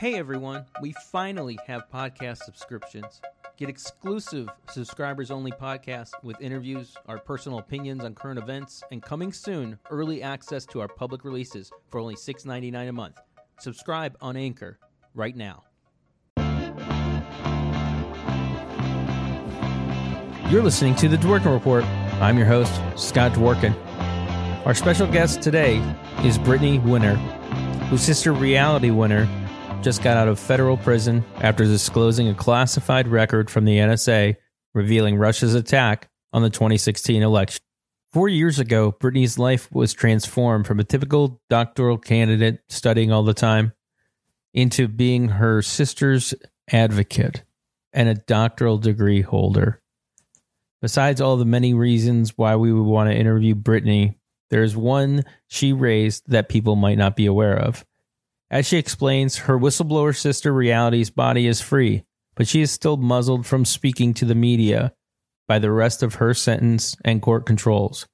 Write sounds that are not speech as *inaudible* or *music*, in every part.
Hey everyone, we finally have podcast subscriptions. Get exclusive subscribers only podcasts with interviews, our personal opinions on current events, and coming soon, early access to our public releases for only $6.99 a month. Subscribe on Anchor right now. You're listening to The Dworkin Report. I'm your host, Scott Dworkin. Our special guest today is Brittany Winner, whose sister Reality Winner just got out of federal prison after disclosing a classified record from the NSA revealing Russia's attack on the 2016 election. Four years ago, Brittany's life was transformed from a typical doctoral candidate studying all the time into being her sister's advocate and a doctoral degree holder. Besides all the many reasons why we would want to interview Brittany, there's one she raised that people might not be aware of. As she explains, her whistleblower sister Reality's body is free, but she is still muzzled from speaking to the media by the rest of her sentence and court controls.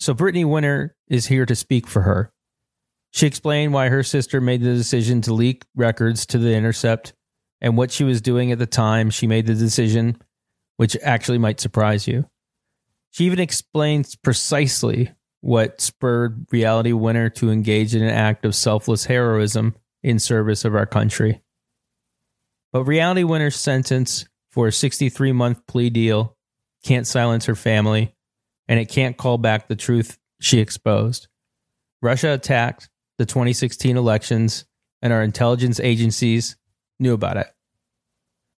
So Brittany Winner is here to speak for her. She explained why her sister made the decision to leak records to the Intercept and what she was doing at the time she made the decision, which actually might surprise you. She even explains precisely what spurred Reality Winner to engage in an act of selfless heroism in service of our country. But Reality Winner's sentence for a 63 month plea deal can't silence her family, and it can't call back the truth she exposed. Russia attacked the 2016 elections, and our intelligence agencies knew about it.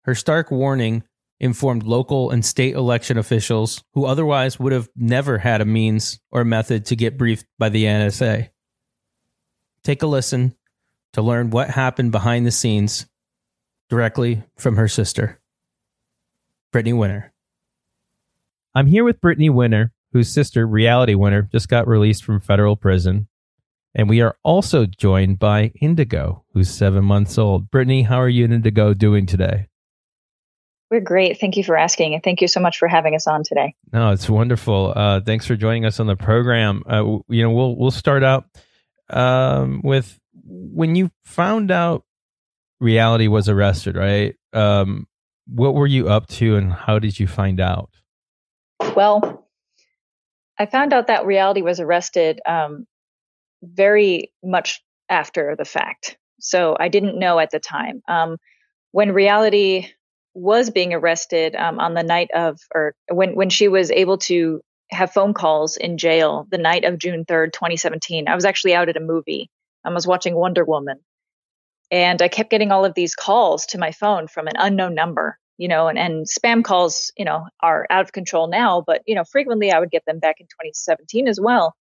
Her stark warning informed local and state election officials who otherwise would have never had a means or method to get briefed by the NSA. Take a listen to learn what happened behind the scenes directly from her sister, Brittany Winner. I'm here with Brittany Winner, whose sister, Reality Winner, just got released from federal prison. And we are also joined by Indigo, who's seven months old. Brittany, how are you and Indigo doing today? We're great. Thank you for asking, and thank you so much for having us on today. No, it's wonderful. Uh, thanks for joining us on the program. Uh, you know, we'll we'll start out um, with when you found out reality was arrested, right? Um, what were you up to, and how did you find out? Well, I found out that reality was arrested um, very much after the fact, so I didn't know at the time. Um, when reality was being arrested um, on the night of, or when when she was able to have phone calls in jail the night of June third, 2017. I was actually out at a movie. I was watching Wonder Woman, and I kept getting all of these calls to my phone from an unknown number. You know, and, and spam calls, you know, are out of control now, but you know, frequently I would get them back in 2017 as well.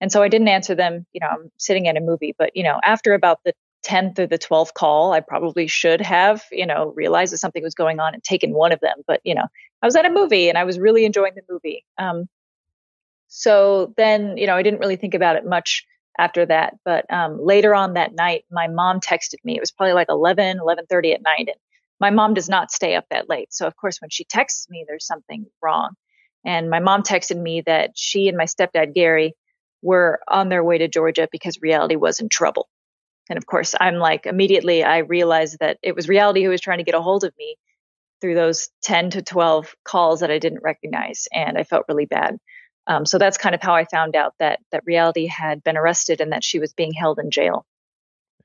And so I didn't answer them. You know, I'm sitting at a movie, but you know, after about the 10th or the 12th call, I probably should have, you know, realized that something was going on and taken one of them. But, you know, I was at a movie and I was really enjoying the movie. Um, so then, you know, I didn't really think about it much after that. But um, later on that night, my mom texted me. It was probably like 11, 11.30 at night. And my mom does not stay up that late. So, of course, when she texts me, there's something wrong. And my mom texted me that she and my stepdad, Gary, were on their way to Georgia because reality was in trouble. And of course, I'm like, immediately I realized that it was reality who was trying to get a hold of me through those 10 to 12 calls that I didn't recognize. And I felt really bad. Um, so that's kind of how I found out that that reality had been arrested and that she was being held in jail.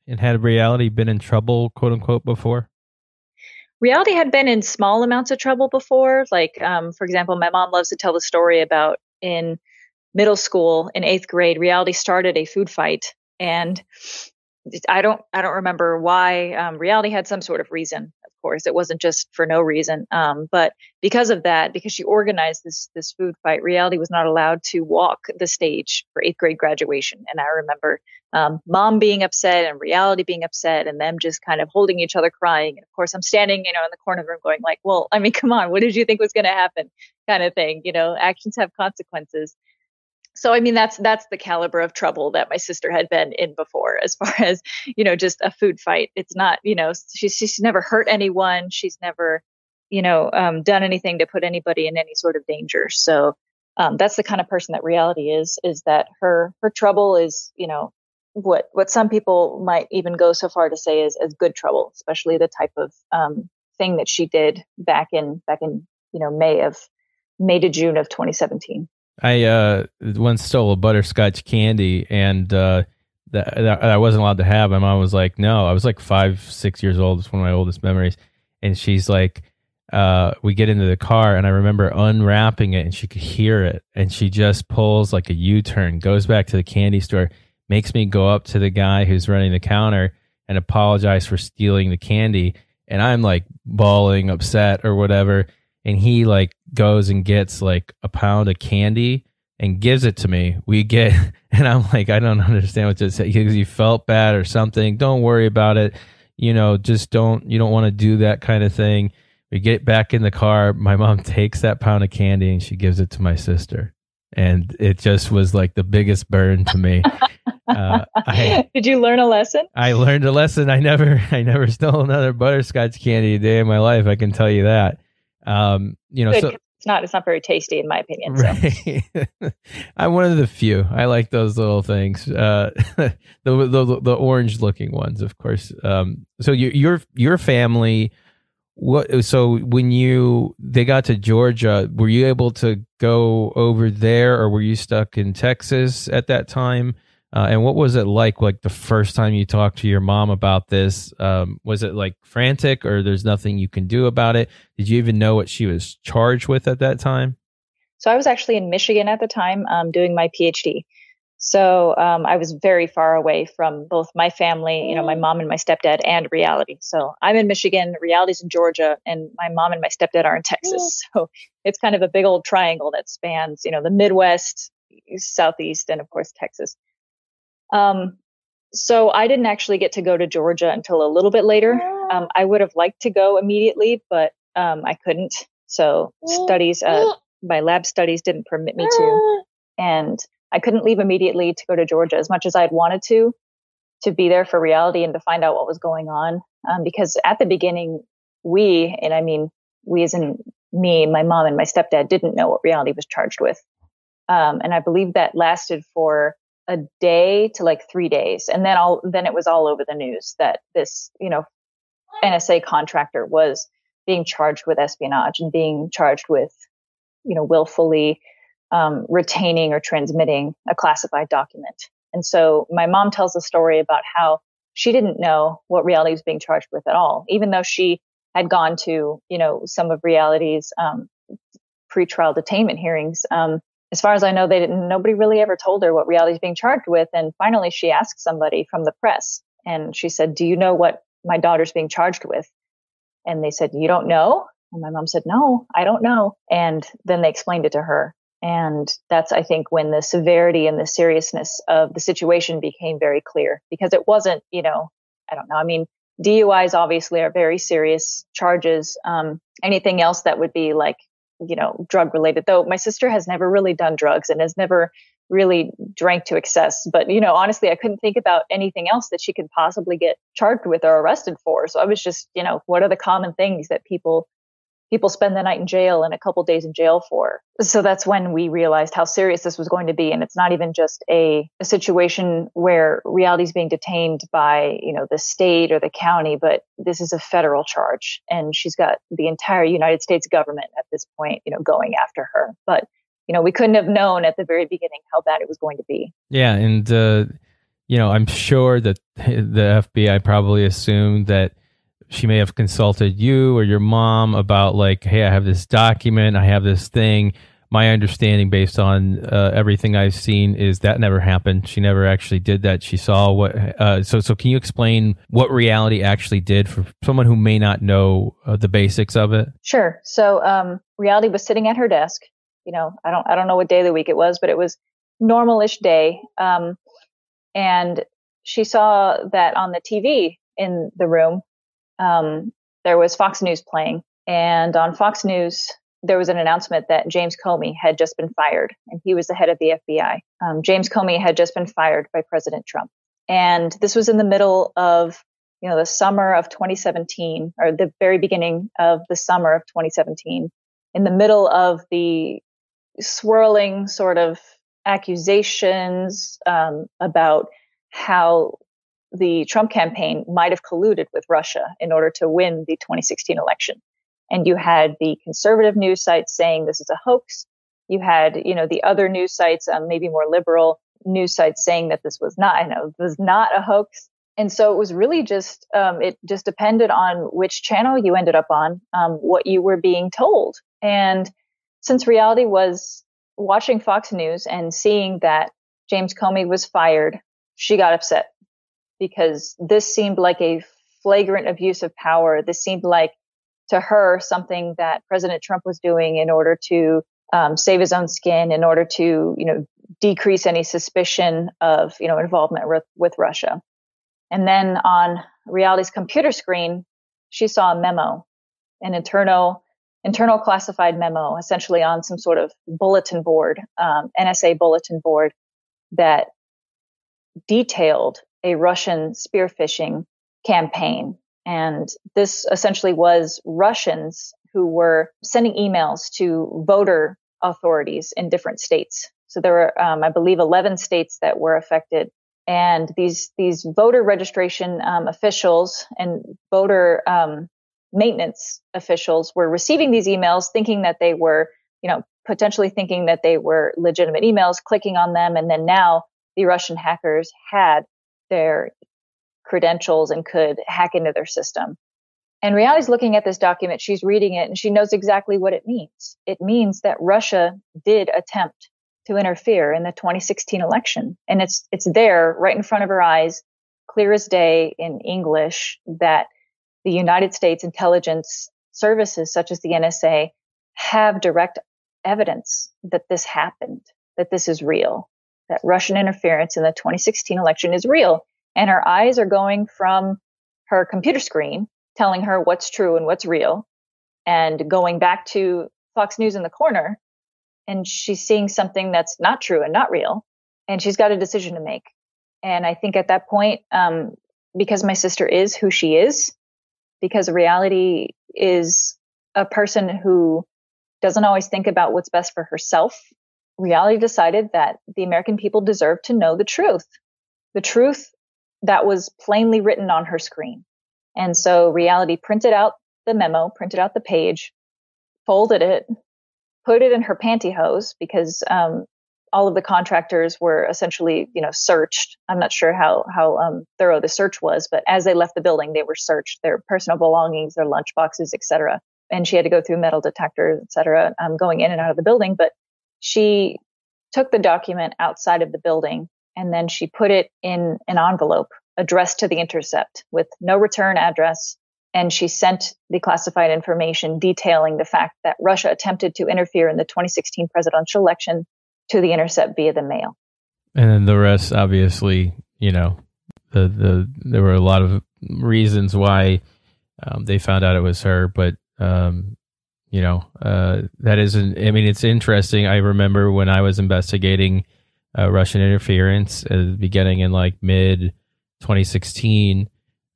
And had reality been in trouble, quote unquote, before? Reality had been in small amounts of trouble before. Like, um, for example, my mom loves to tell the story about in middle school in eighth grade, reality started a food fight and I don't I don't remember why. Um, reality had some sort of reason. Of course, it wasn't just for no reason. Um, but because of that, because she organized this this food fight, reality was not allowed to walk the stage for eighth grade graduation. And I remember um, mom being upset and reality being upset, and them just kind of holding each other, crying. And of course, I'm standing, you know, in the corner of the room, going like, "Well, I mean, come on, what did you think was going to happen?" Kind of thing. You know, actions have consequences so i mean that's that's the caliber of trouble that my sister had been in before as far *laughs* as you know just a food fight. It's not you know she's she's never hurt anyone. She's never you know um, done anything to put anybody in any sort of danger. So um, that's the kind of person that reality is is that her her trouble is you know what what some people might even go so far to say is as good trouble, especially the type of um, thing that she did back in back in you know May of May to June of 2017. I uh, once stole a butterscotch candy and uh, that, that I wasn't allowed to have. My mom was like, "No." I was like five, six years old. It's one of my oldest memories, and she's like, uh, "We get into the car, and I remember unwrapping it, and she could hear it, and she just pulls like a U turn, goes back to the candy store, makes me go up to the guy who's running the counter and apologize for stealing the candy, and I'm like bawling, upset or whatever." And he like goes and gets like a pound of candy and gives it to me. We get, *laughs* and I'm like, I don't understand what to say because he felt bad or something. Don't worry about it. You know, just don't, you don't want to do that kind of thing. We get back in the car. My mom *laughs* takes that pound of candy and she gives it to my sister. And it just was like the biggest burn to me. *laughs* Uh, I, Did you learn a lesson? I learned a lesson. I never, I never stole another butterscotch candy a day in my life. I can tell you that. Um, you know, Good, so it's not it's not very tasty in my opinion. Right. So. *laughs* I'm one of the few. I like those little things. Uh, *laughs* the, the the orange looking ones, of course. Um, so your your your family. What so when you they got to Georgia, were you able to go over there, or were you stuck in Texas at that time? Uh, and what was it like, like the first time you talked to your mom about this? Um, was it like frantic, or there's nothing you can do about it? Did you even know what she was charged with at that time? So I was actually in Michigan at the time, um, doing my PhD. So um, I was very far away from both my family, you know, my mom and my stepdad, and reality. So I'm in Michigan, reality's in Georgia, and my mom and my stepdad are in Texas. So it's kind of a big old triangle that spans, you know, the Midwest, Southeast, and of course Texas. Um, so I didn't actually get to go to Georgia until a little bit later. Um, I would have liked to go immediately, but um, I couldn't. So studies, uh, my lab studies didn't permit me to, and I couldn't leave immediately to go to Georgia as much as I'd wanted to, to be there for reality and to find out what was going on. Um, because at the beginning, we, and I mean we as in me, my mom, and my stepdad didn't know what reality was charged with. Um, and I believe that lasted for a day to like three days. And then all, then it was all over the news that this, you know, NSA contractor was being charged with espionage and being charged with, you know, willfully um, retaining or transmitting a classified document. And so my mom tells a story about how she didn't know what reality was being charged with at all, even though she had gone to, you know, some of reality's um, pretrial detainment hearings. Um, as far as I know, they didn't, nobody really ever told her what reality is being charged with. And finally, she asked somebody from the press and she said, Do you know what my daughter's being charged with? And they said, You don't know? And my mom said, No, I don't know. And then they explained it to her. And that's, I think, when the severity and the seriousness of the situation became very clear because it wasn't, you know, I don't know. I mean, DUIs obviously are very serious charges. Um, anything else that would be like you know, drug related, though my sister has never really done drugs and has never really drank to excess. But, you know, honestly, I couldn't think about anything else that she could possibly get charged with or arrested for. So I was just, you know, what are the common things that people people spend the night in jail and a couple days in jail for. So that's when we realized how serious this was going to be. And it's not even just a, a situation where reality is being detained by, you know, the state or the county, but this is a federal charge. And she's got the entire United States government at this point, you know, going after her. But, you know, we couldn't have known at the very beginning how bad it was going to be. Yeah. And, uh, you know, I'm sure that *laughs* the FBI probably assumed that she may have consulted you or your mom about like hey i have this document i have this thing. My understanding based on uh, everything i've seen is that never happened. She never actually did that. She saw what uh, so so can you explain what reality actually did for someone who may not know uh, the basics of it? Sure. So um, reality was sitting at her desk. You know i don't i don't know what day of the week it was but it was normalish day um, and she saw that on the tv in the room um, there was Fox News playing, and on Fox News there was an announcement that James Comey had just been fired, and he was the head of the FBI. Um, James Comey had just been fired by President Trump, and this was in the middle of you know the summer of 2017 or the very beginning of the summer of 2017 in the middle of the swirling sort of accusations um, about how the Trump campaign might have colluded with Russia in order to win the 2016 election. And you had the conservative news sites saying this is a hoax. You had, you know, the other news sites, um, maybe more liberal news sites saying that this was not, I know, was not a hoax. And so it was really just, um, it just depended on which channel you ended up on, um, what you were being told. And since reality was watching Fox News and seeing that James Comey was fired, she got upset because this seemed like a flagrant abuse of power. This seemed like to her something that President Trump was doing in order to um, save his own skin, in order to you know decrease any suspicion of you know involvement with, with Russia. And then on Reality's computer screen, she saw a memo, an internal internal classified memo, essentially on some sort of bulletin board, um, NSA bulletin board that detailed a Russian spear phishing campaign. And this essentially was Russians who were sending emails to voter authorities in different states. So there were, um, I believe, 11 states that were affected. And these, these voter registration um, officials and voter um, maintenance officials were receiving these emails thinking that they were, you know, potentially thinking that they were legitimate emails, clicking on them. And then now the Russian hackers had their credentials and could hack into their system. And Reality's looking at this document, she's reading it, and she knows exactly what it means. It means that Russia did attempt to interfere in the 2016 election. And it's it's there right in front of her eyes, clear as day in English that the United States intelligence services such as the NSA have direct evidence that this happened, that this is real that Russian interference in the 2016 election is real. And her eyes are going from her computer screen, telling her what's true and what's real, and going back to Fox News in the corner. And she's seeing something that's not true and not real. And she's got a decision to make. And I think at that point, um, because my sister is who she is, because reality is a person who doesn't always think about what's best for herself reality decided that the American people deserved to know the truth, the truth that was plainly written on her screen. And so reality printed out the memo, printed out the page, folded it, put it in her pantyhose because um, all of the contractors were essentially, you know, searched. I'm not sure how how um, thorough the search was, but as they left the building, they were searched, their personal belongings, their lunch boxes, etc. And she had to go through metal detectors, etc., um, going in and out of the building. But she took the document outside of the building and then she put it in an envelope addressed to the intercept with no return address. And she sent the classified information detailing the fact that Russia attempted to interfere in the 2016 presidential election to the intercept via the mail. And then the rest, obviously, you know, the, the there were a lot of reasons why um, they found out it was her, but um, you know, uh, that isn't, I mean, it's interesting. I remember when I was investigating uh, Russian interference beginning in like mid 2016.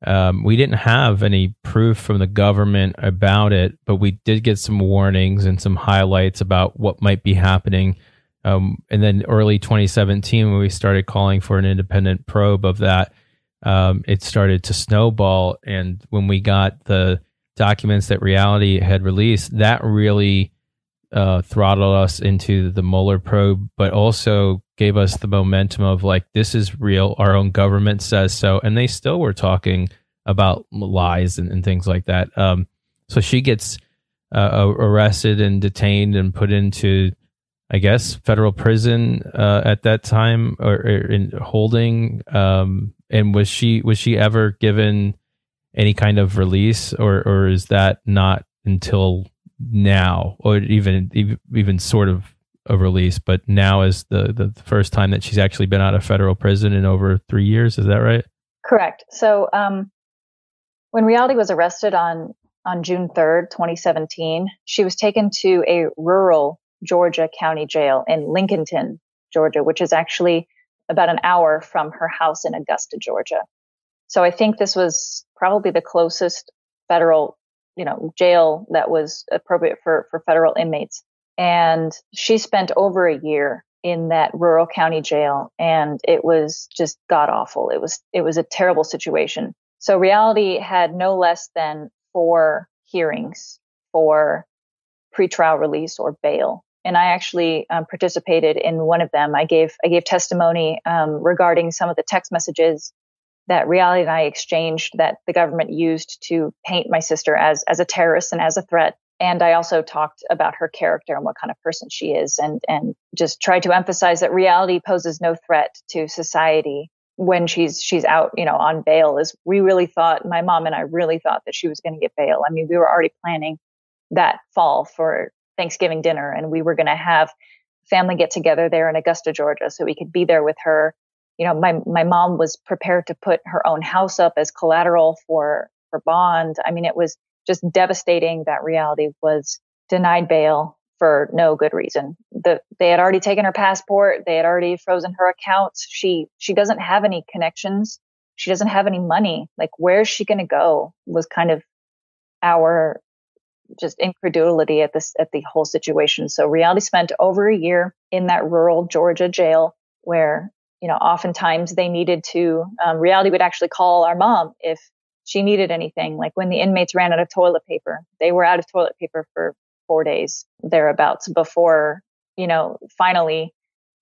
Um, we didn't have any proof from the government about it, but we did get some warnings and some highlights about what might be happening. Um, and then early 2017, when we started calling for an independent probe of that, um, it started to snowball. And when we got the documents that reality had released, that really uh, throttled us into the Mueller probe, but also gave us the momentum of like, this is real. Our own government says so. And they still were talking about lies and, and things like that. Um, so she gets uh, arrested and detained and put into, I guess, federal prison uh, at that time or, or in holding. Um, and was she was she ever given any kind of release, or or is that not until now, or even even sort of a release? But now is the the first time that she's actually been out of federal prison in over three years. Is that right? Correct. So um, when Reality was arrested on on June third, twenty seventeen, she was taken to a rural Georgia county jail in Lincolnton, Georgia, which is actually about an hour from her house in Augusta, Georgia. So I think this was probably the closest federal, you know, jail that was appropriate for, for federal inmates. And she spent over a year in that rural county jail and it was just god awful. It was it was a terrible situation. So reality had no less than four hearings for pretrial release or bail. And I actually um, participated in one of them. I gave I gave testimony um, regarding some of the text messages that Reality and I exchanged that the government used to paint my sister as as a terrorist and as a threat. And I also talked about her character and what kind of person she is, and and just tried to emphasize that reality poses no threat to society when she's she's out, you know, on bail. Is we really thought my mom and I really thought that she was going to get bail. I mean, we were already planning that fall for Thanksgiving dinner, and we were going to have family get together there in Augusta, Georgia, so we could be there with her. You know, my my mom was prepared to put her own house up as collateral for for bond. I mean, it was just devastating that reality was denied bail for no good reason. The, they had already taken her passport. They had already frozen her accounts. She, she doesn't have any connections. She doesn't have any money. Like, where's she going to go was kind of our just incredulity at this, at the whole situation. So reality spent over a year in that rural Georgia jail where, you know, oftentimes they needed to, um, reality would actually call our mom if she needed anything. Like when the inmates ran out of toilet paper, they were out of toilet paper for four days thereabouts before, you know, finally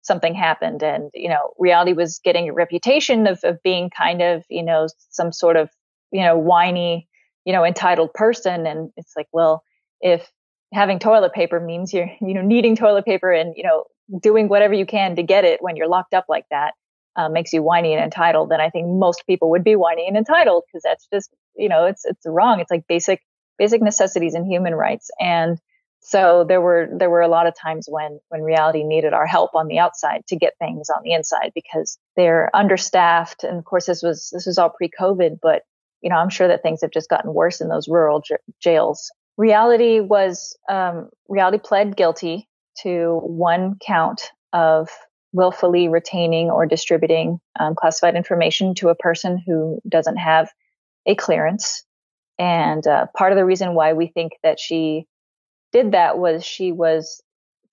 something happened. And, you know, reality was getting a reputation of, of being kind of, you know, some sort of, you know, whiny, you know, entitled person. And it's like, well, if having toilet paper means you're, *laughs* you know, needing toilet paper and, you know, doing whatever you can to get it when you're locked up like that, uh, makes you whiny and entitled, then I think most people would be whiny and entitled because that's just, you know, it's, it's wrong. It's like basic, basic necessities and human rights. And so there were, there were a lot of times when, when reality needed our help on the outside to get things on the inside because they're understaffed. And of course, this was, this was all pre COVID, but you know, I'm sure that things have just gotten worse in those rural j- jails. Reality was, um, reality pled guilty to one count of willfully retaining or distributing um, classified information to a person who doesn't have a clearance. And uh, part of the reason why we think that she did that was she was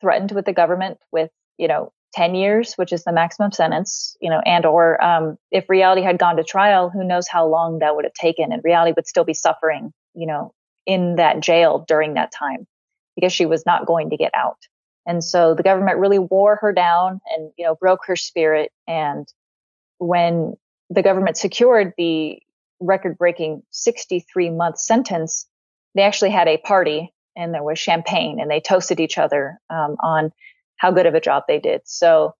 threatened with the government with, you know, 10 years, which is the maximum sentence, you know, and or um, if reality had gone to trial, who knows how long that would have taken, and reality would still be suffering, you know, in that jail during that time because she was not going to get out. And so the government really wore her down and, you know, broke her spirit. And when the government secured the record breaking 63 month sentence, they actually had a party and there was champagne and they toasted each other um, on how good of a job they did. So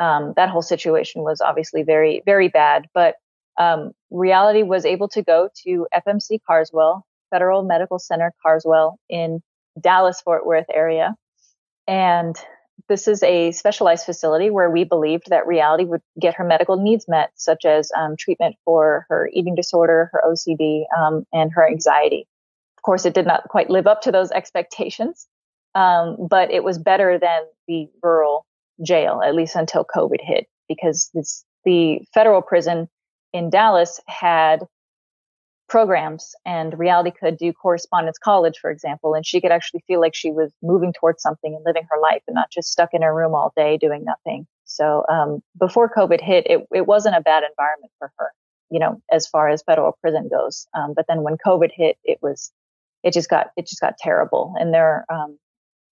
um, that whole situation was obviously very, very bad. But um, reality was able to go to FMC Carswell, Federal Medical Center Carswell in Dallas Fort Worth area and this is a specialized facility where we believed that reality would get her medical needs met, such as um, treatment for her eating disorder, her OCD, um, and her anxiety. Of course, it did not quite live up to those expectations, um, but it was better than the rural jail, at least until COVID hit, because this, the federal prison in Dallas had programs and reality could do correspondence college for example and she could actually feel like she was moving towards something and living her life and not just stuck in her room all day doing nothing. So um, before covid hit it, it wasn't a bad environment for her you know as far as federal prison goes. Um, but then when covid hit it was it just got it just got terrible. And there um,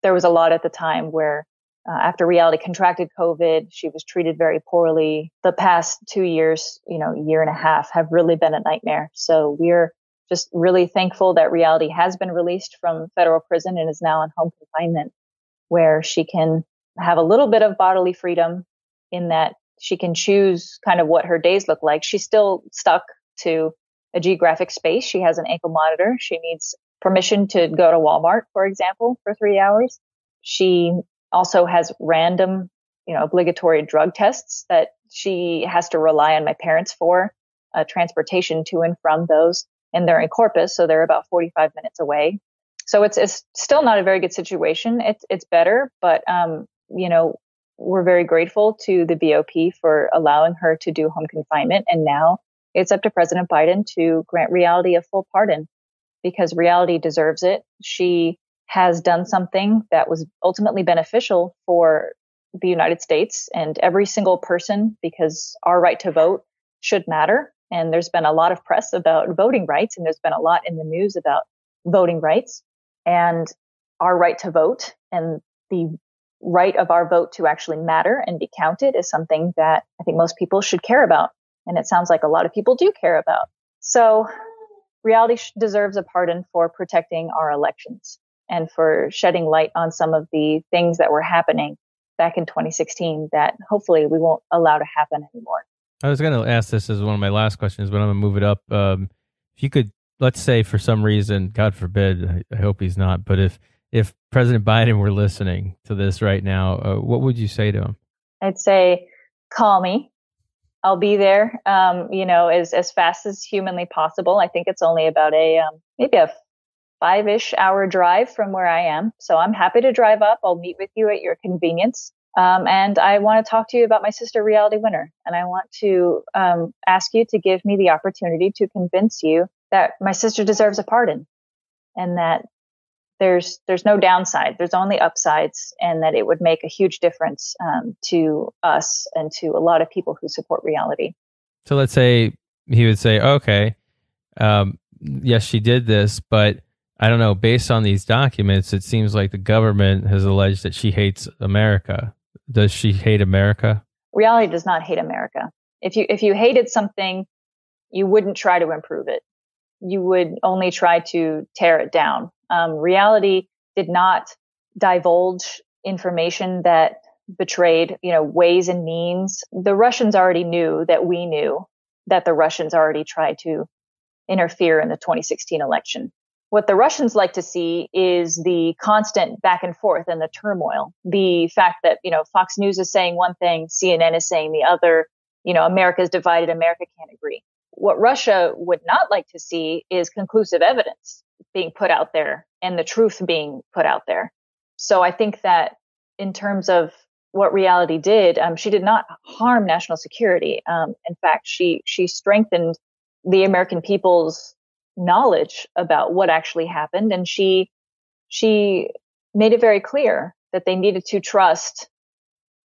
there was a lot at the time where uh, after reality contracted COVID, she was treated very poorly. The past two years, you know, year and a half have really been a nightmare. So we're just really thankful that reality has been released from federal prison and is now in home confinement where she can have a little bit of bodily freedom in that she can choose kind of what her days look like. She's still stuck to a geographic space. She has an ankle monitor. She needs permission to go to Walmart, for example, for three hours. She also has random, you know, obligatory drug tests that she has to rely on my parents for, uh, transportation to and from those. And they're in Corpus, so they're about 45 minutes away. So it's, it's still not a very good situation. It's, it's better, but, um, you know, we're very grateful to the BOP for allowing her to do home confinement. And now it's up to President Biden to grant reality a full pardon because reality deserves it. She has done something that was ultimately beneficial for the United States and every single person because our right to vote should matter. And there's been a lot of press about voting rights, and there's been a lot in the news about voting rights and our right to vote and the right of our vote to actually matter and be counted is something that I think most people should care about. And it sounds like a lot of people do care about. So reality deserves a pardon for protecting our elections and for shedding light on some of the things that were happening back in 2016 that hopefully we won't allow to happen anymore. I was going to ask this as one of my last questions, but I'm going to move it up. Um, if you could, let's say for some reason, God forbid, I, I, hope he's not, but if if President Biden were listening to this right now, uh, what would you say to him? I'd say, call me. I'll be there, um, you know, as, as fast as humanly possible. I think it's only about a, um, maybe a five ish hour drive from where I am. So I'm happy to drive up. I'll meet with you at your convenience. Um, and I want to talk to you about my sister, Reality Winner. And I want to um, ask you to give me the opportunity to convince you that my sister deserves a pardon and that there's there's no downside there's only upsides and that it would make a huge difference um, to us and to a lot of people who support reality so let's say he would say okay um, yes she did this but i don't know based on these documents it seems like the government has alleged that she hates america. Does she hate america? Reality does not hate america. If you if you hated something you wouldn't try to improve it. You would only try to tear it down. Um, reality did not divulge information that betrayed, you know, ways and means. The Russians already knew that we knew that the Russians already tried to interfere in the 2016 election. What the Russians like to see is the constant back and forth and the turmoil. The fact that, you know, Fox News is saying one thing, CNN is saying the other, you know, America is divided, America can't agree. What Russia would not like to see is conclusive evidence being put out there and the truth being put out there. So I think that in terms of what reality did, um, she did not harm national security. Um, in fact, she she strengthened the American people's knowledge about what actually happened, and she she made it very clear that they needed to trust,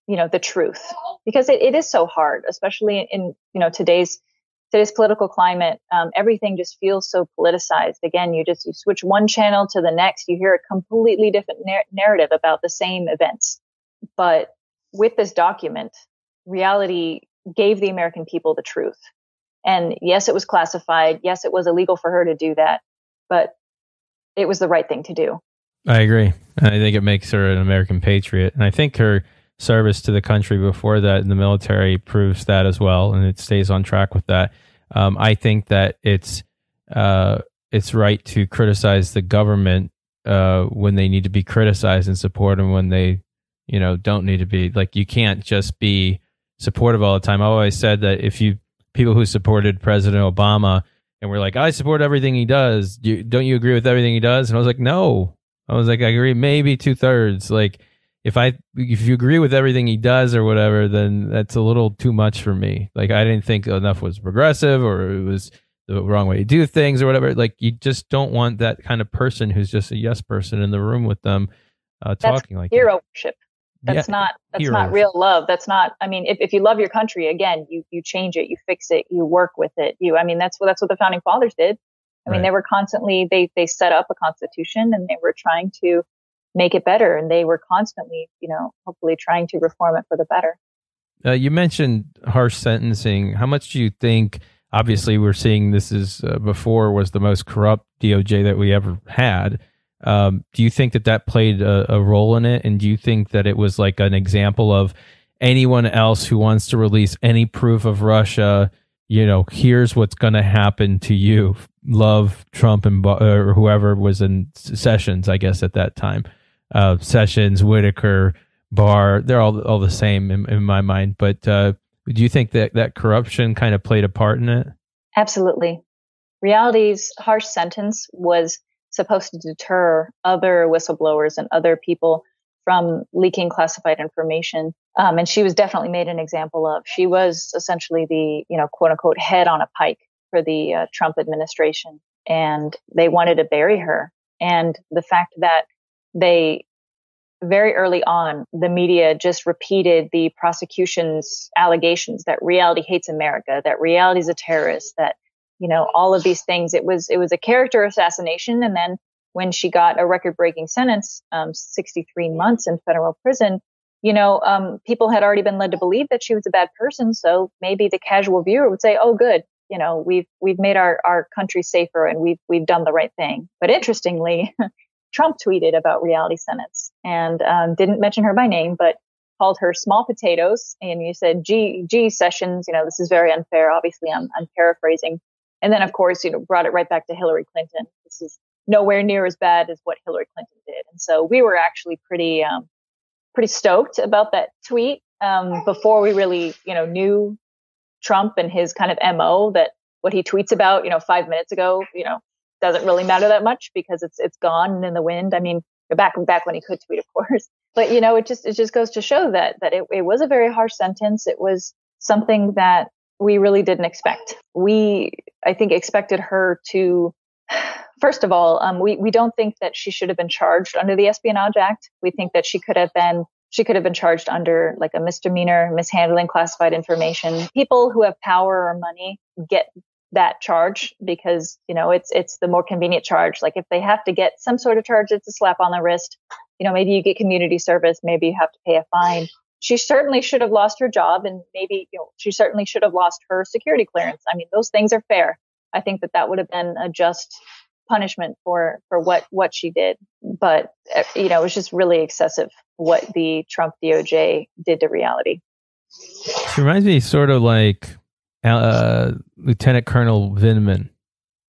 you know, the truth because it, it is so hard, especially in you know today's today's political climate, um, everything just feels so politicized. Again, you just you switch one channel to the next, you hear a completely different nar- narrative about the same events. But with this document, reality gave the American people the truth. And yes, it was classified. Yes, it was illegal for her to do that, but it was the right thing to do. I agree. And I think it makes her an American patriot. And I think her service to the country before that in the military proves that as well, and it stays on track with that. Um, I think that it's uh, it's right to criticize the government uh, when they need to be criticized and support them when they you know don't need to be. Like you can't just be supportive all the time. I always said that if you people who supported President Obama and were like, I support everything he does. You, don't you agree with everything he does? And I was like, no. I was like, I agree, maybe two thirds. Like if I if you agree with everything he does or whatever, then that's a little too much for me. Like I didn't think enough was progressive or it was the wrong way to do things or whatever. Like you just don't want that kind of person who's just a yes person in the room with them uh, talking like hero that. worship. That's yeah, not that's hero. not real love. That's not. I mean, if, if you love your country, again, you you change it, you fix it, you work with it. You. I mean, that's what that's what the founding fathers did. I mean, right. they were constantly they they set up a constitution and they were trying to make it better. And they were constantly, you know, hopefully trying to reform it for the better. Uh, you mentioned harsh sentencing. How much do you think? Obviously, we're seeing this is uh, before was the most corrupt DOJ that we ever had. Um, do you think that that played a, a role in it? And do you think that it was like an example of anyone else who wants to release any proof of Russia? You know, here's what's going to happen to you. Love Trump and or whoever was in sessions, I guess, at that time uh, Sessions, Whitaker, Barr, they're all all the same in, in my mind. But uh, do you think that that corruption kind of played a part in it? Absolutely. Reality's harsh sentence was supposed to deter other whistleblowers and other people from leaking classified information. Um, and she was definitely made an example of. She was essentially the, you know, quote unquote head on a pike for the uh, Trump administration. And they wanted to bury her. And the fact that they very early on, the media just repeated the prosecution's allegations that reality hates America, that reality is a terrorist, that, you know, all of these things. It was, it was a character assassination. And then when she got a record breaking sentence, um, 63 months in federal prison, you know, um, people had already been led to believe that she was a bad person. So maybe the casual viewer would say, "Oh, good, you know, we've we've made our our country safer and we've we've done the right thing." But interestingly, *laughs* Trump tweeted about reality sentence and um, didn't mention her by name, but called her small potatoes. And you said, "Gee, gee, Sessions, you know, this is very unfair." Obviously, I'm I'm paraphrasing. And then, of course, you know, brought it right back to Hillary Clinton. This is nowhere near as bad as what Hillary Clinton did. And so we were actually pretty um, pretty stoked about that tweet um, before we really, you know, knew Trump and his kind of mo that what he tweets about, you know, five minutes ago, you know, doesn't really matter that much because it's it's gone and in the wind. I mean, back back when he could tweet, of course, *laughs* but you know, it just it just goes to show that that it, it was a very harsh sentence. It was something that we really didn't expect. We, I think, expected her to First of all, um, we, we don't think that she should have been charged under the Espionage Act. We think that she could have been she could have been charged under like a misdemeanor, mishandling classified information. People who have power or money get that charge because you know it's it's the more convenient charge. Like if they have to get some sort of charge, it's a slap on the wrist. You know, maybe you get community service, maybe you have to pay a fine. She certainly should have lost her job, and maybe you know she certainly should have lost her security clearance. I mean, those things are fair. I think that that would have been a just punishment for for what what she did. But you know, it was just really excessive what the Trump DOJ did to reality. She reminds me sort of like uh, Lieutenant Colonel Vindman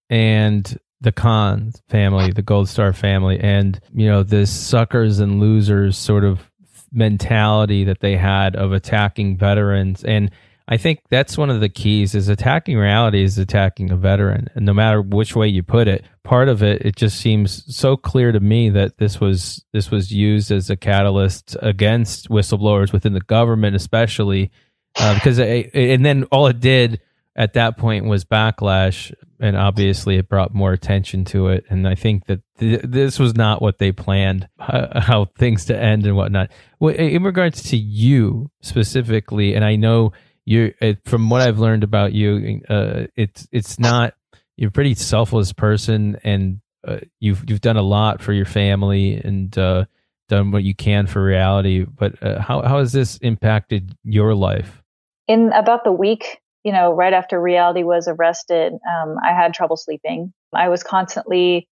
and the Khan family, the Gold Star family, and you know this suckers and losers sort of mentality that they had of attacking veterans and I think that's one of the keys is attacking reality is attacking a veteran. And no matter which way you put it, part of it, it just seems so clear to me that this was, this was used as a catalyst against whistleblowers within the government, especially uh, because, it, and then all it did at that point was backlash. And obviously it brought more attention to it. And I think that th- this was not what they planned, how, how things to end and whatnot. In regards to you specifically, and I know, you're from what I've learned about you, uh, it's it's not you're a pretty selfless person, and uh, you've you've done a lot for your family and uh, done what you can for reality. But uh, how how has this impacted your life? In about the week, you know, right after reality was arrested, um, I had trouble sleeping. I was constantly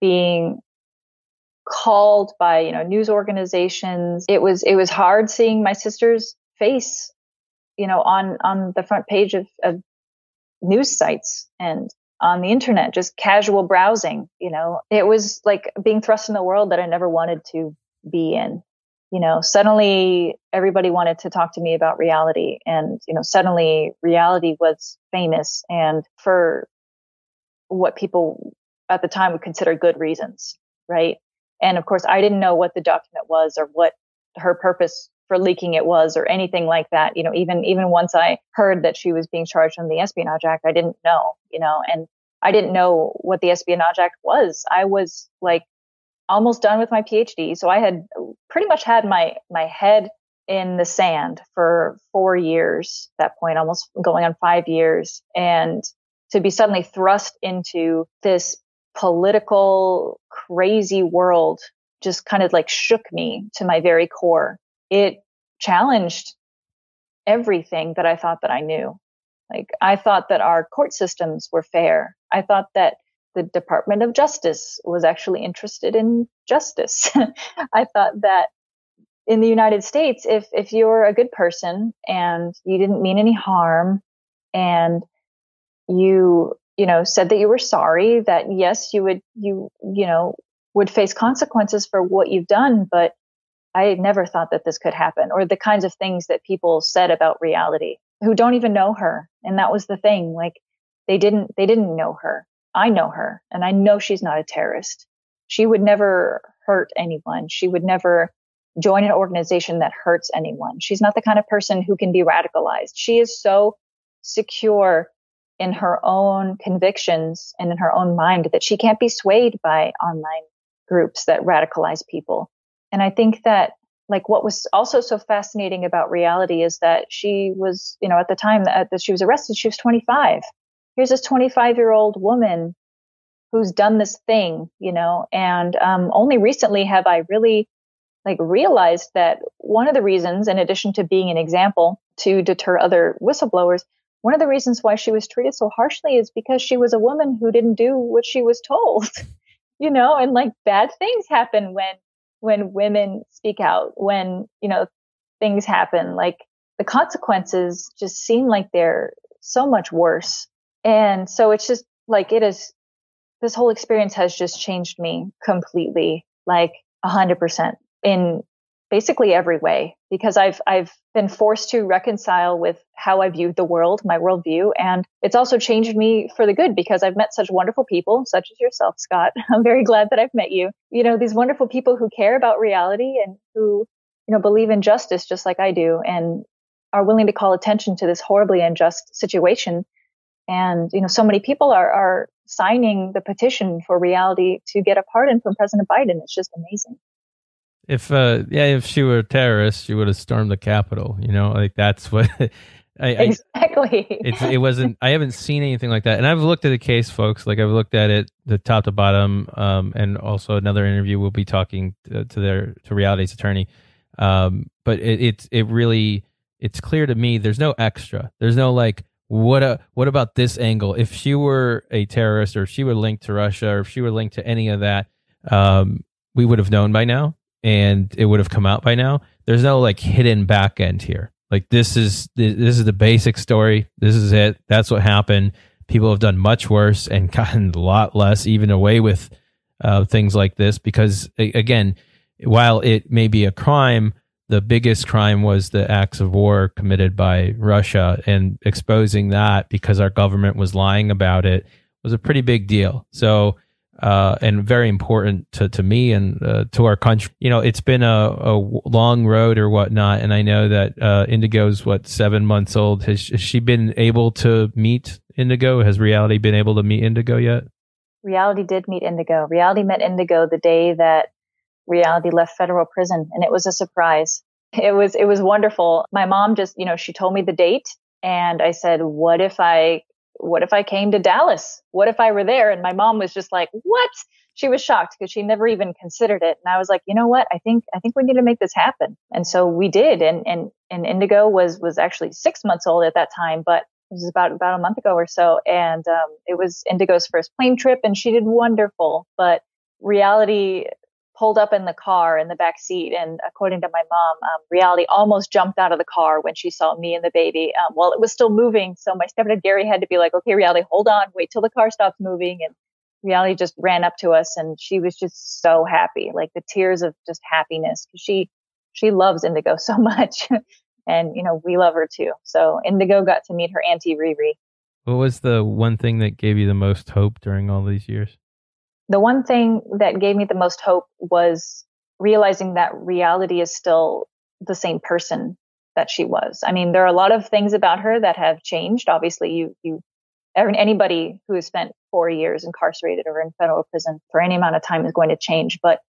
being called by you know news organizations. It was it was hard seeing my sister's face you know, on, on the front page of, of news sites and on the internet, just casual browsing, you know, it was like being thrust in the world that I never wanted to be in. You know, suddenly everybody wanted to talk to me about reality and, you know, suddenly reality was famous and for what people at the time would consider good reasons. Right. And of course, I didn't know what the document was or what her purpose for leaking it was or anything like that. You know, even even once I heard that she was being charged under the Espionage Act, I didn't know, you know, and I didn't know what the Espionage Act was. I was like almost done with my PhD, so I had pretty much had my my head in the sand for 4 years at that point, almost going on 5 years and to be suddenly thrust into this political crazy world just kind of like shook me to my very core it challenged everything that I thought that I knew. Like I thought that our court systems were fair. I thought that the Department of Justice was actually interested in justice. *laughs* I thought that in the United States, if if you're a good person and you didn't mean any harm and you you know said that you were sorry that yes you would you you know would face consequences for what you've done but I never thought that this could happen, or the kinds of things that people said about reality who don't even know her. And that was the thing. Like they didn't, they didn't know her. I know her and I know she's not a terrorist. She would never hurt anyone. She would never join an organization that hurts anyone. She's not the kind of person who can be radicalized. She is so secure in her own convictions and in her own mind that she can't be swayed by online groups that radicalize people And I think that like what was also so fascinating about reality is that she was, you know, at the time that, she was arrested, she was 25. Here's this 25 year old woman who's done this thing, you know, and um, only recently have I really like realized that one of the reasons, in addition to being an example to deter other whistleblowers, one of the reasons why she was treated so harshly is because she was a woman who didn't do what she was told, *laughs* you know, and like bad things happen when when women speak out, when, you know, things happen, like the consequences just seem like they're so much worse. And so it's just like it is, this whole experience has just changed me completely, like a hundred percent in basically every way because I've I've been forced to reconcile with how I viewed the world, my worldview, and it's also changed me for the good because I've met such wonderful people, such as yourself, Scott. *laughs* I'm very glad that I've met you. You know, these wonderful people who care about reality and who, you know, believe in justice just like I do and are willing to call attention to this horribly unjust situation. And, you know, so many people are are signing the petition for reality to get a pardon from President Biden. It's just amazing. If uh yeah if she were a terrorist she would have stormed the capitol you know like that's *laughs* what I, exactly. It's it wasn't i haven't seen anything like that. And i've looked at the case folks. Like i've looked at it the top to bottom um and also another interview we'll be talking to, to their to reality's attorney. Um but it, it's it really it's clear to me there's no extra. There's no like what a, what about this angle if she were a terrorist or if she were linked to russia or if she were linked to any of that um we would have known by now and it would have come out by now. There's no like hidden back end here. Like this is this is the basic story. This is it. That's what happened. People have done much worse and *laughs* gotten a lot less, even away with uh, things like this. Because again, while it may be a crime, the biggest crime was the acts of war committed by Russia, and exposing that because our government was lying about it was a pretty big deal. So uh, and very important to, to me and uh, to our country. You know, it's been a, a long road or whatnot, and I know that uh, Indigo's what seven months old. Has, has, she been able to meet Indigo? Has Reality been able to meet Indigo yet? Reality did meet Indigo. Reality met Indigo the day that Reality left federal prison, and it was a surprise. It was it was wonderful. My mom just, you know, she told me the date, and I said, "What if I what if I came to Dallas? What if I were there? And my mom was just like, what? She was shocked because she never even considered it. And I was like, you know what? I think, I think we need to make this happen. And so we did. And, and, and Indigo was, was actually six months old at that time, but it was about, about a month ago or so. And, um, it was Indigo's first plane trip and she did wonderful, but reality pulled up in the car in the back seat. And according to my mom, um, reality almost jumped out of the car when she saw me and the baby um, while it was still moving. So my stepdad Gary had to be like, okay, reality, hold on, wait till the car stops moving. And reality just ran up to us and she was just so happy, like the tears of just happiness. She, she loves Indigo *laughs* so much. and, you know, we love her too. So Indigo got to meet her auntie Riri. What was the one thing that gave you the most hope during all these years? The one thing that gave me the most hope was realizing that reality is still the same person that she was. I mean, there are a lot of things about her that have changed. Obviously, you you anybody who has spent four years incarcerated or in federal prison for any amount of time is going to change. But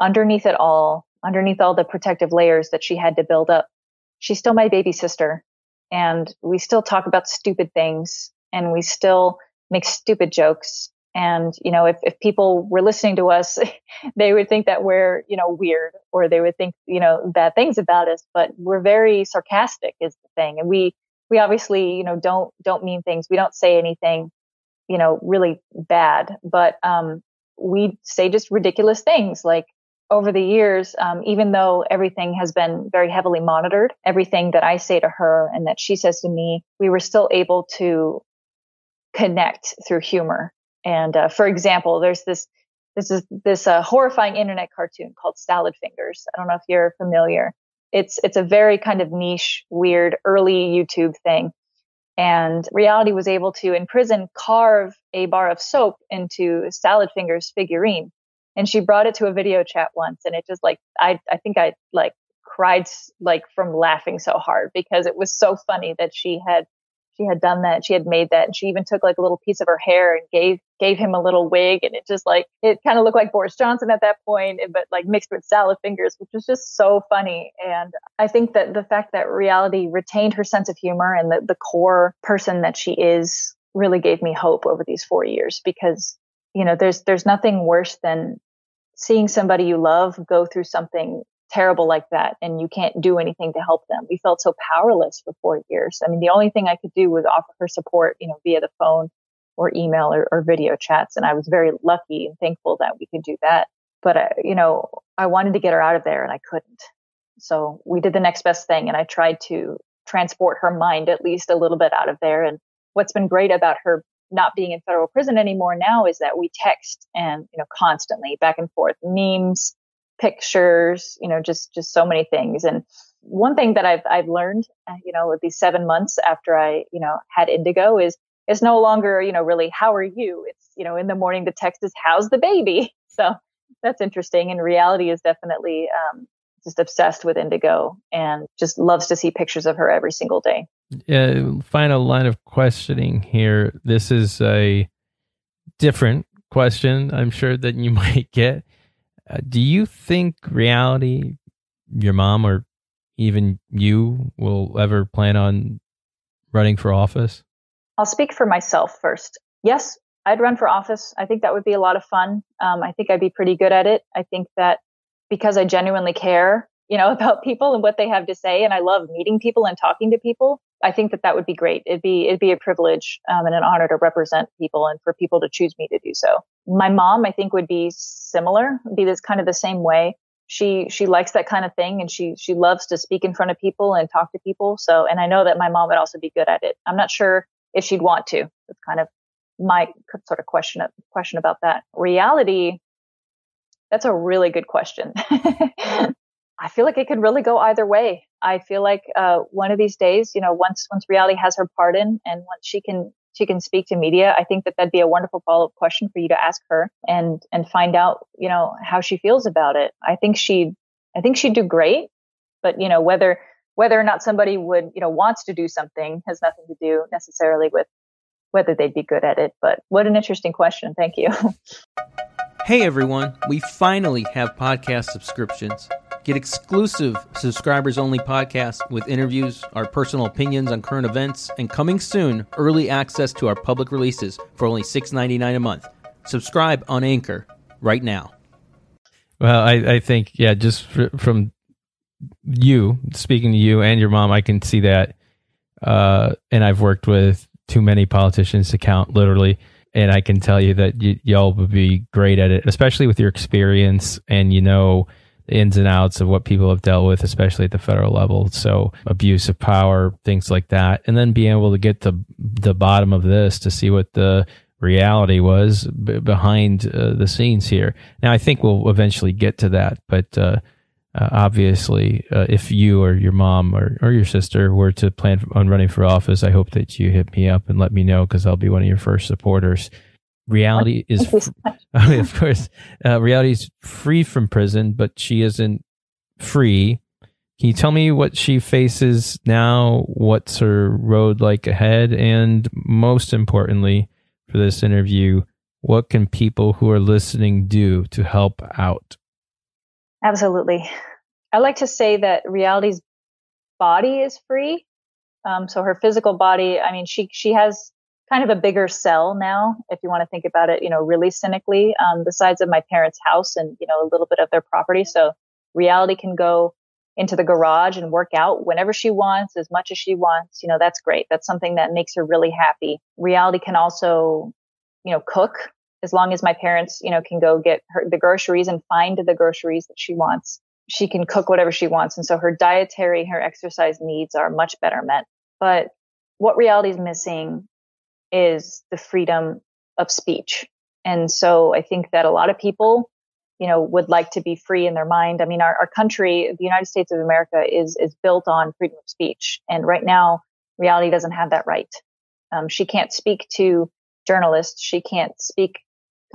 underneath it all, underneath all the protective layers that she had to build up, she's still my baby sister. And we still talk about stupid things and we still make stupid jokes and, you know, if, if people were listening to us, *laughs* they would think that we're, you know, weird or they would think, you know, bad things about us, but we're very sarcastic is the thing. And we, we obviously, you know, don't, don't mean things. We don't say anything, you know, really bad, but, um, we say just ridiculous things like over the years, um, even though everything has been very heavily monitored, everything that I say to her and that she says to me, we were still able to connect through humor and uh, for example, there's this this is this uh, horrifying internet cartoon called Salad Fingers. I don't know if you're familiar. It's it's a very kind of niche, weird, early YouTube thing. And reality was able to, in prison, carve a bar of soap into Salad Fingers figurine. And she brought it to a video chat once, and it just like I I think I like cried like from laughing so hard because it was so funny that she had she had done that she had made that and she even took like a little piece of her hair and gave gave him a little wig and it just like it kind of looked like Boris Johnson at that point, but like mixed with salad fingers, which was just so funny. And I think that the fact that reality retained her sense of humor and the, the core person that she is really gave me hope over these four years because you know there's there's nothing worse than seeing somebody you love go through something terrible like that and you can't do anything to help them. We felt so powerless for four years. I mean, the only thing I could do was offer her support, you know, via the phone or email or, or video chats. And I was very lucky and thankful that we could do that. But, uh, you know, I wanted to get her out of there and I couldn't. So we did the next best thing and I tried to transport her mind at least a little bit out of there. And what's been great about her not being in federal prison anymore now is that we text and, you know, constantly back and forth memes, pictures, you know, just, just so many things. And one thing that I've, I've learned, uh, you know, with these seven months after I, you know, had indigo is it's no longer, you know, really, how are you? It's, you know, in the morning, the text is, how's the baby? *laughs* So that's interesting. And reality is definitely um, just obsessed with Indigo and just loves to see pictures of her every single day. Final line of questioning here. This is a different question, I'm sure, that you *laughs* might get. Uh, do you think reality, your mom, or even you will ever plan on running for office? I'll speak for myself first. Yes, I'd run for office. I think that would be a lot of fun. Um, I think I'd be pretty good at it. I think that because I genuinely care, you know, *laughs* about people and what they have to say, and I love meeting people and talking to people. I think that that would be great. It'd be it'd be a privilege um, and an honor to represent people and for people to choose me to do so. My mom, I think, would be similar. Be this kind of the same way. She she likes that kind of thing, and she she loves to speak in front of people and talk to people. So, and I know that my mom would also be good at it. I'm not sure if she'd want to. It's kind of my sort of question question about that. Reality. That's a really good question. *laughs* I feel like it could really go either way. I feel like uh, one of these days, you know, once once reality has her pardon and once she can she can speak to media, I think that that'd be a wonderful follow up question for you to ask her and and find out, you know, how she feels about it. I think she I think she'd do great, but you know whether whether or not somebody would, you know, wants to do something has nothing to do necessarily with whether they'd be good at it. But what an interesting question. Thank you. *laughs* hey everyone, we finally have podcast subscriptions. Get exclusive subscribers only podcasts with interviews, our personal opinions on current events, and coming soon, early access to our public releases for only $6.99 a month. Subscribe on Anchor right now. Well, I, I think, yeah, just from you speaking to you and your mom, I can see that. Uh, and I've worked with too many politicians to count, literally. And I can tell you that y- y'all would be great at it, especially with your experience and you know the ins and outs of what people have dealt with, especially at the federal level. So abuse of power, things like that, and then being able to get to the bottom of this to see what the reality was b- behind uh, the scenes here. Now, I think we'll eventually get to that, but uh, uh, obviously, uh, if you or your mom or, or your sister were to plan on running for office, I hope that you hit me up and let me know because I'll be one of your first supporters. Reality is, fr- *laughs* of course, uh, reality is free from prison, but she isn't free. Can you tell me what she faces now? What's her road like ahead? And most importantly, for this interview, what can people who are listening do to help out? Absolutely. I like to say that reality's body is free. Um, so her physical body, I mean, she she has kind of a bigger cell now, if you want to think about it, you know, really cynically, um, the size of my parents' house and you know a little bit of their property. So reality can go into the garage and work out whenever she wants, as much as she wants. You know, that's great. That's something that makes her really happy. Reality can also, you know, cook as long as my parents, you know, can go get her the groceries and find the groceries that she wants, she can cook whatever she wants. And so her dietary, her exercise needs are much better met. But what reality is missing is the freedom of speech. And so I think that a lot of people, you know, would like to be free in their mind. I mean, our, our country, the United States of America is, is built on freedom of speech. And right now, reality doesn't have that right. Um, she can't speak to journalists. She can't speak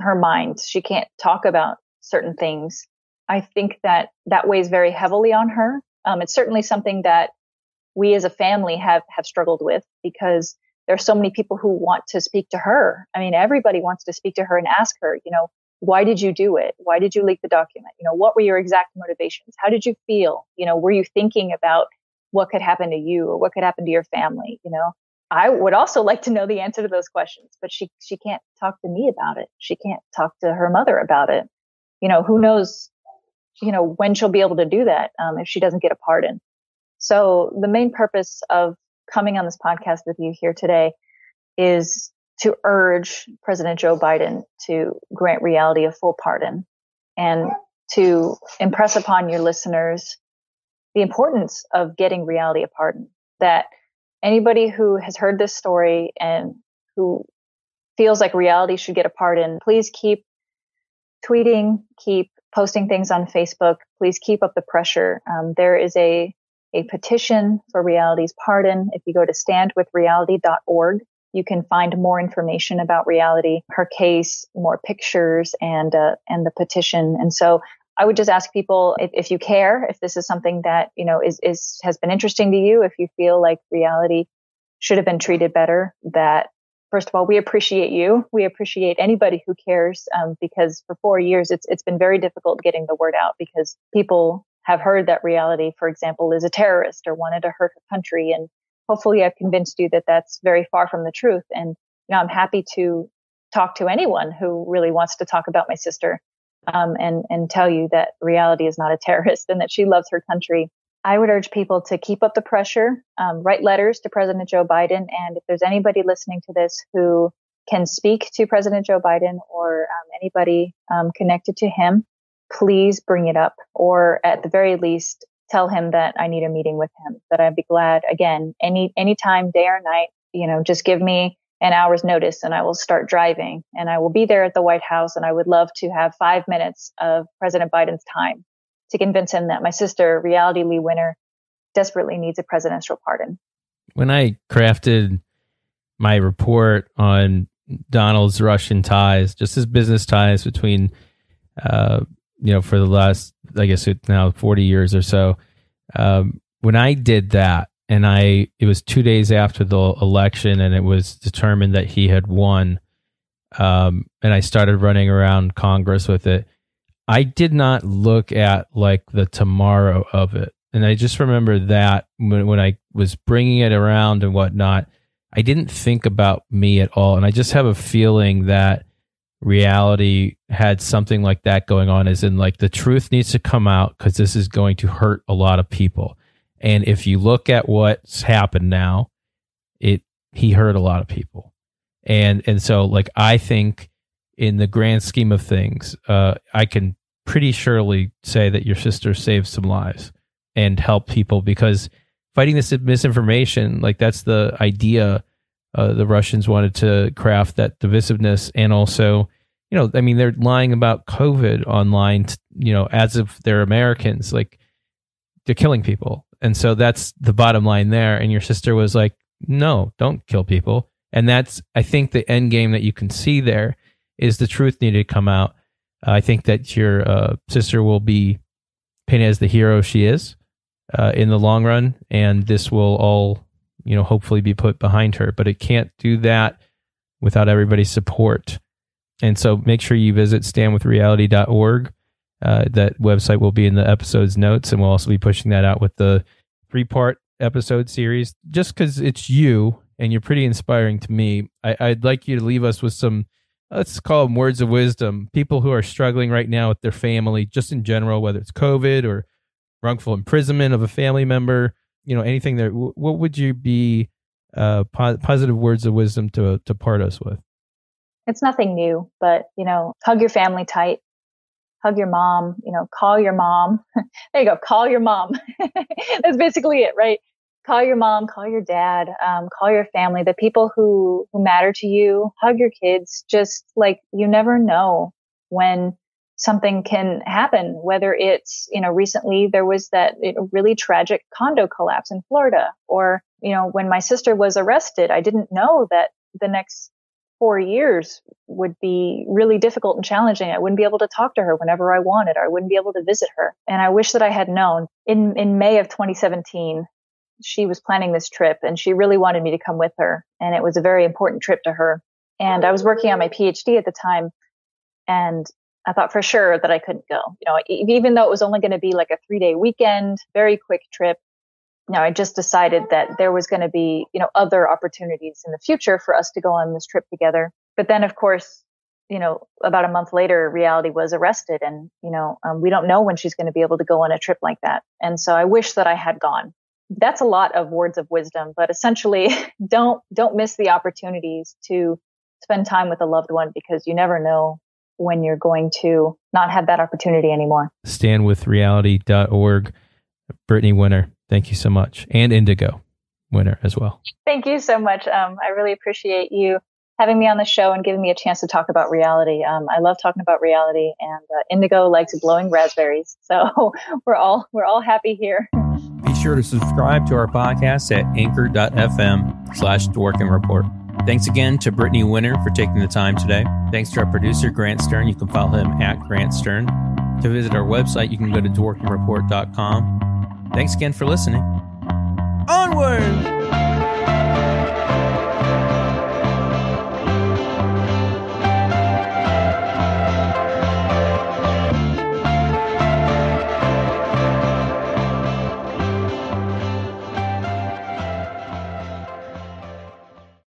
her mind. She can't talk about certain things. I think that that weighs very heavily on her. Um, it's certainly something that we as a family have have struggled with because there are so many people who want to speak to her. I mean, everybody wants to speak to her and ask her, you know, why did you do it? Why did you leak the document? You know, what were your exact motivations? How did you feel? You know, were you thinking about what could happen to you or what could happen to your family? You know, I would also like to know the answer to those questions, but she she can't talk to me about it. She can't talk to her mother about it. You know, who knows? You know, when she'll be able to do that um, if she doesn't get a pardon. So the main purpose of coming on this podcast with you here today is to urge President Joe Biden to grant reality a full pardon and to impress upon your listeners the importance of getting reality a pardon. That anybody who has heard this story and who feels like reality should get a pardon, please keep tweeting, keep posting things on Facebook. Please keep up the pressure. Um, there is a a petition for reality's pardon. If you go to standwithreality.org, you can find more information about reality, her case, more pictures, and uh, and the petition. And so, I would just ask people if, if you care, if this is something that you know is is has been interesting to you, if you feel like reality should have been treated better, that first of all, we appreciate you. We appreciate anybody who cares um, because for four years it's it's been very difficult getting the word out because people have heard that reality, for example, is a terrorist or wanted to hurt her country. And hopefully I've convinced you that that's very far from the truth. And, you know, I'm happy to talk to anyone who really wants to talk about my sister um, and, and tell you that reality is not a terrorist and that she loves her country. I would urge people to keep up the pressure, um, write letters to President Joe Biden. And if there's anybody listening to this who can speak to President Joe Biden or um, anybody um, connected to him, please bring it up or at the very least tell him that I need a meeting with him, that I'd be glad again, any, anytime, day or night, you know, just give me an hour's notice and I will start driving and I will be there at the White House. And I would love to have five minutes of President Biden's time to convince him that my sister, Reality Lee Winner, desperately needs a presidential pardon. When I crafted my report on Donald's Russian ties, just his business ties between uh, you know, for the last, I guess now 40 years or so. Um, when I did that, and I, it was two days after the election, and it was determined that he had won. Um, and I started running around Congress with it. I did not look at like the tomorrow of it. And I just remember that when, when I was bringing it around and whatnot, I didn't think about me at all. And I just have a feeling that reality had something like that going on as in like the truth needs to come out because this is going to hurt a lot of people and if you look at what's happened now it he hurt a lot of people and and so like i think in the grand scheme of things uh i can pretty surely say that your sister saved some lives and helped people because fighting this misinformation like that's the idea uh, the Russians wanted to craft that divisiveness and also, you know, I mean, they're lying about COVID online, you know, as if they're Americans. Like they're killing people. And so that's the bottom line there. And your sister was like, no, don't kill people. And that's, I think, the end game that you can see there is the truth needed to come out. Uh, I think that your uh, sister will be painted as the hero she is uh, in the long run. And this will all you know, hopefully be put behind her. But it can't do that without everybody's support. And so make sure you visit standwithreality.org. Uh, that website will be in the episode's notes, and we'll also be pushing that out with the three part episode series. Just because it's you and you're pretty inspiring to me, I, I'd like you to leave us with some, let's call them words of wisdom. People who are struggling right now with their family, just in general, whether it's COVID or wrongful imprisonment of a family member, you know anything there what would you be uh, po- positive words of wisdom to to part us with it's nothing new but you know hug your family tight hug your mom you know call your mom. *laughs* There you go call your mom. *laughs* That's basically it right? Call your mom call your dad um, call your family the people who who matter to you. Hug your kids. Just like you never know when something can happen, whether it's, you know, recently there was that really tragic condo collapse in Florida, or, you know, when my sister was arrested, I didn't know that the next four years would be really difficult and challenging. I wouldn't be able to talk to her whenever I wanted. Or I wouldn't be able to visit her. And I wish that I had known in, in May of 2017, she was planning this trip and she really wanted me to come with her. And it was a very important trip to her. And I was working on my PhD at the time. And I thought for sure that I couldn't go. You know, even though it was only going to be like a three day weekend, very quick trip. Know, I just decided that there was going to be, you know, other opportunities in the future for us to go on this trip together. But then, of course, you know, about a month later, reality was arrested, and you know, um, we don't know when she's going to be able to go on a trip like that. And so, I wish that I had gone. That's a lot of words of wisdom, but essentially, *laughs* don't don't miss the opportunities to spend time with a loved one because you never know when you're going to not have that opportunity anymore. Standwithreality.org. Brittany Winner, thank you so much, and Indigo Winner as well. Thank you so much. Um, I really appreciate you having me on the show and giving me a chance to talk about reality. Um, I love talking about reality, and uh, Indigo likes blowing raspberries, so *laughs* we're all we're all happy here. Be sure to subscribe to our podcast at anchor.fm slash Dworkin Report. Thanks again to Brittany Winner for taking the time today. Thanks to our producer, Grant Stern. You can follow him at Grant Stern. To visit our website, you can go to dworkinreport.com. Thanks again for listening. Onward!